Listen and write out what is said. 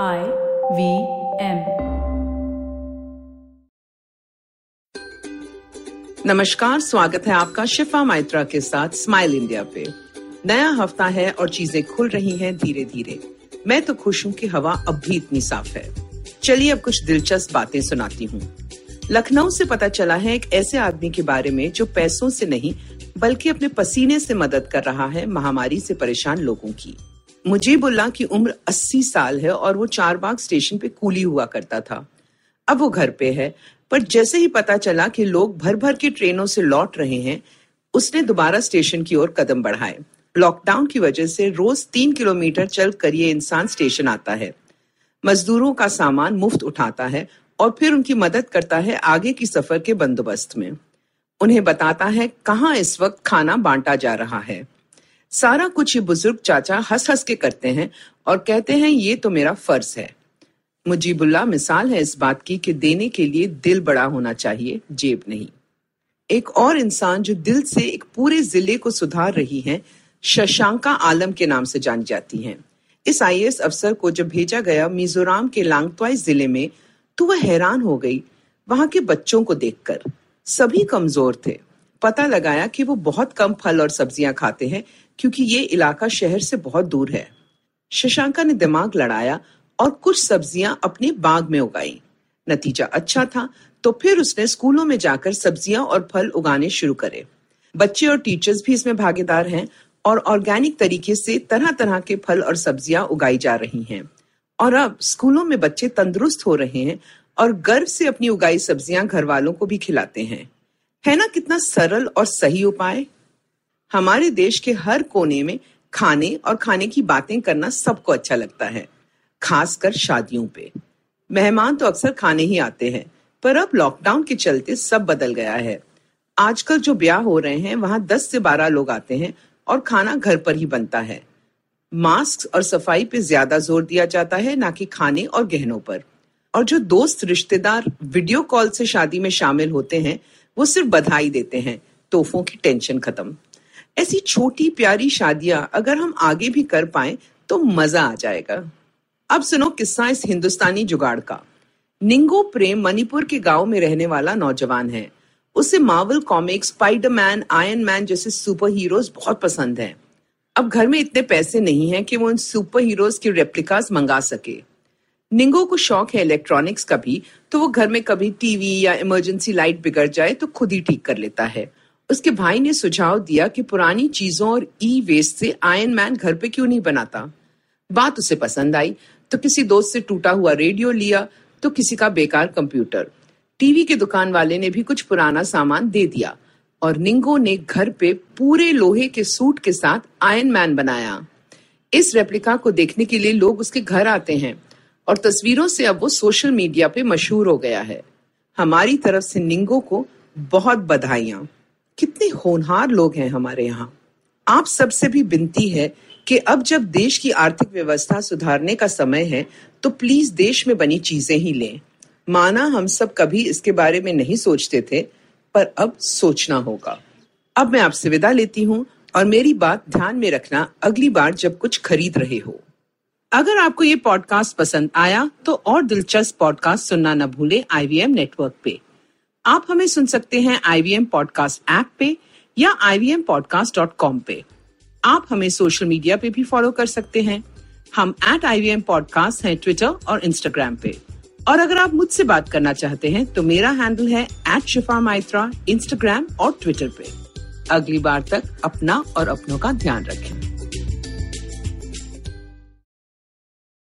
I V M नमस्कार, स्वागत है आपका शिफा माइत्रा के साथ स्माइल इंडिया पे। नया हफ़्ता है और चीज़ें खुल रही हैं धीरे धीरे मैं तो खुश हूँ कि हवा अब भी इतनी साफ़ है। चलिए अब कुछ दिलचस्प बातें सुनाती हूँ। लखनऊ से पता चला है एक ऐसे आदमी के बारे में जो पैसों से नहीं, बल्कि अपने पसीने से मदद कर रहा है महामारी से परेशान लोगों की। मुजीबुल्ला की उम्र 80 साल है और वो चारबाग स्टेशन पे कूली हुआ करता था। अब वो घर पे है, पर जैसे ही पता चला कि लोग भर भर के ट्रेनों से लौट रहे हैं, उसने दोबारा स्टेशन की ओर कदम बढ़ाए। लॉकडाउन की वजह से रोज तीन किलोमीटर चल कर ये इंसान स्टेशन आता है। मजदूरों का सामान मुफ़्त उठाता है और फिर उनकी मदद करता है आगे की सफ़र के बंदोबस्त में। उन्हें बताता है कहाँ इस वक्त खाना बांटा जा रहा है। सारा कुछ ये बुज़ुर्ग चाचा हंस हंस के करते हैं और कहते हैं, ये तो मेरा फ़र्ज़ है। मुजीबुल्ला मिसाल है इस बात की कि देने के लिए दिल बड़ा होना चाहिए, जेब नहीं। एक और इंसान जो दिल से एक पूरे ज़िले को सुधार रही है, शशांका आलम के नाम से जानी जाती हैं। इस आईएएस अफसर को जब भेजा गया मिजोराम के लांगतवाई ज़िले में तो वह हैरान हो गई वहाँ के बच्चों को देखकर। सभी कमज़ोर थे। पता लगाया कि वो बहुत कम फल और सब्ज़ियाँ खाते हैं क्योंकि ये इलाका शहर से बहुत दूर है। शशांका ने दिमाग लड़ाया और कुछ सब्ज़ियाँ अपने बाग में उगाई। नतीजा अच्छा था तो फिर उसने स्कूलों में जाकर सब्ज़ियाँ और फल उगाने शुरू करे। बच्चे और टीचर्स भी इसमें भागीदार हैं और ऑर्गेनिक तरीके से तरह तरह के फल और सब्ज़ियाँ उगाई जा रही हैं। और अब स्कूलों में बच्चे तंदुरुस्त हो रहे हैं और गर्व से अपनी उगाई सब्ज़ियाँ घर वालों को भी खिलाते हैं। है ना कितना सरल और सही उपाय? हमारे देश के हर कोने में खाने और खाने की बातें करना सबको अच्छा लगता है, खासकर शादियों पे। मेहमान तो अक्सर खाने ही आते हैं, पर अब लॉकडाउन के चलते सब बदल गया है। आजकल जो ब्याह हो रहे हैं, वहाँ 10 से 12 लोग आते हैं और खाना घर पर ही बनता है। मास्क और सफ़ाई पे ज़्यादा ज़ोर दिया जाता है, ना कि खाने और गहनों पर। और जो दोस्त, रिश्तेदार वीडियो कॉल से शादी में शामिल होते हैं, वो सिर्फ़ बधाई देते हैं, तोहफों की टेंशन खत्म। ऐसी छोटी प्यारी शादियाँ अगर हम आगे भी कर पाए तो मज़ा आ जाएगा। अब सुनो किस्सा इस हिंदुस्तानी जुगाड़ का। निंगो प्रेम मणिपुर के गाँव में रहने वाला नौजवान है। उसे Marvel Comics, Spiderman, Iron Man जैसे सुपर हीरोज बहुत पसंद हैं। अब घर में इतने पैसे नहीं हैं कि वो उन सुपर हीरोज के रेप्लिकास मंगा सके। निंगो को शौक है इलेक्ट्रॉनिक्स का भी तो वो घर में कभी टीवी या इमरजेंसी लाइट बिगड़ जाए तो खुद ही ठीक कर लेता है। उसके भाई ने सुझाव दिया कि पुरानी चीज़ों और ई वेस्ट से आयन मैन घर पे क्यों नहीं बनाता? बात उसे पसंद आई तो किसी दोस्त से टूटा हुआ रेडियो लिया तो किसी का बेकार कंप्यूटर टीवी के दुकान वाले ने भी कुछ पुराना सामान दे दिया, और निंगो ने घर पे पूरे लोहे के सूट के साथ आयन मैन बनाया। इस रेप्लिका को देखने के लिए लोग उसके घर आते हैं, और तस्वीरों से अब वो सोशल मीडिया पे मशहूर हो गया है। हमारी तरफ़ से निंगो को बहुत बधाइयाँ। होनहार लोग हैं हमारे यहाँ। आप सबसे भी विनती है कि अब जब देश की आर्थिक व्यवस्था सुधारने का समय है तो प्लीज़ देश में बनी चीज़ें ही लें। माना हम सब कभी इसके बारे में नहीं सोचते थे, पर अब सोचना होगा। अब मैं आपसे विदा लेती हूँ, और मेरी बात ध्यान में रखना अगली बार जब कुछ खरीद रहे हो। अगर आपको ये पॉडकास्ट पसंद आया तो और दिलचस्प पॉडकास्ट सुनना न भूले आईवीएम नेटवर्क पे। आप हमें सुन सकते हैं आईवीएम पॉडकास्ट ऐप पे या आई पे। आप हमें सोशल मीडिया पे भी फॉलो कर सकते हैं। हम एट आई पॉडकास्ट हैं ट्विटर और इंस्टाग्राम पे। और अगर आप मुझसे बात करना चाहते हैं तो मेरा हैंडल है एट शिफा माइत्रा इंस्टाग्राम और ट्विटर पे। अगली बार तक अपना और अपनों का ध्यान रखें।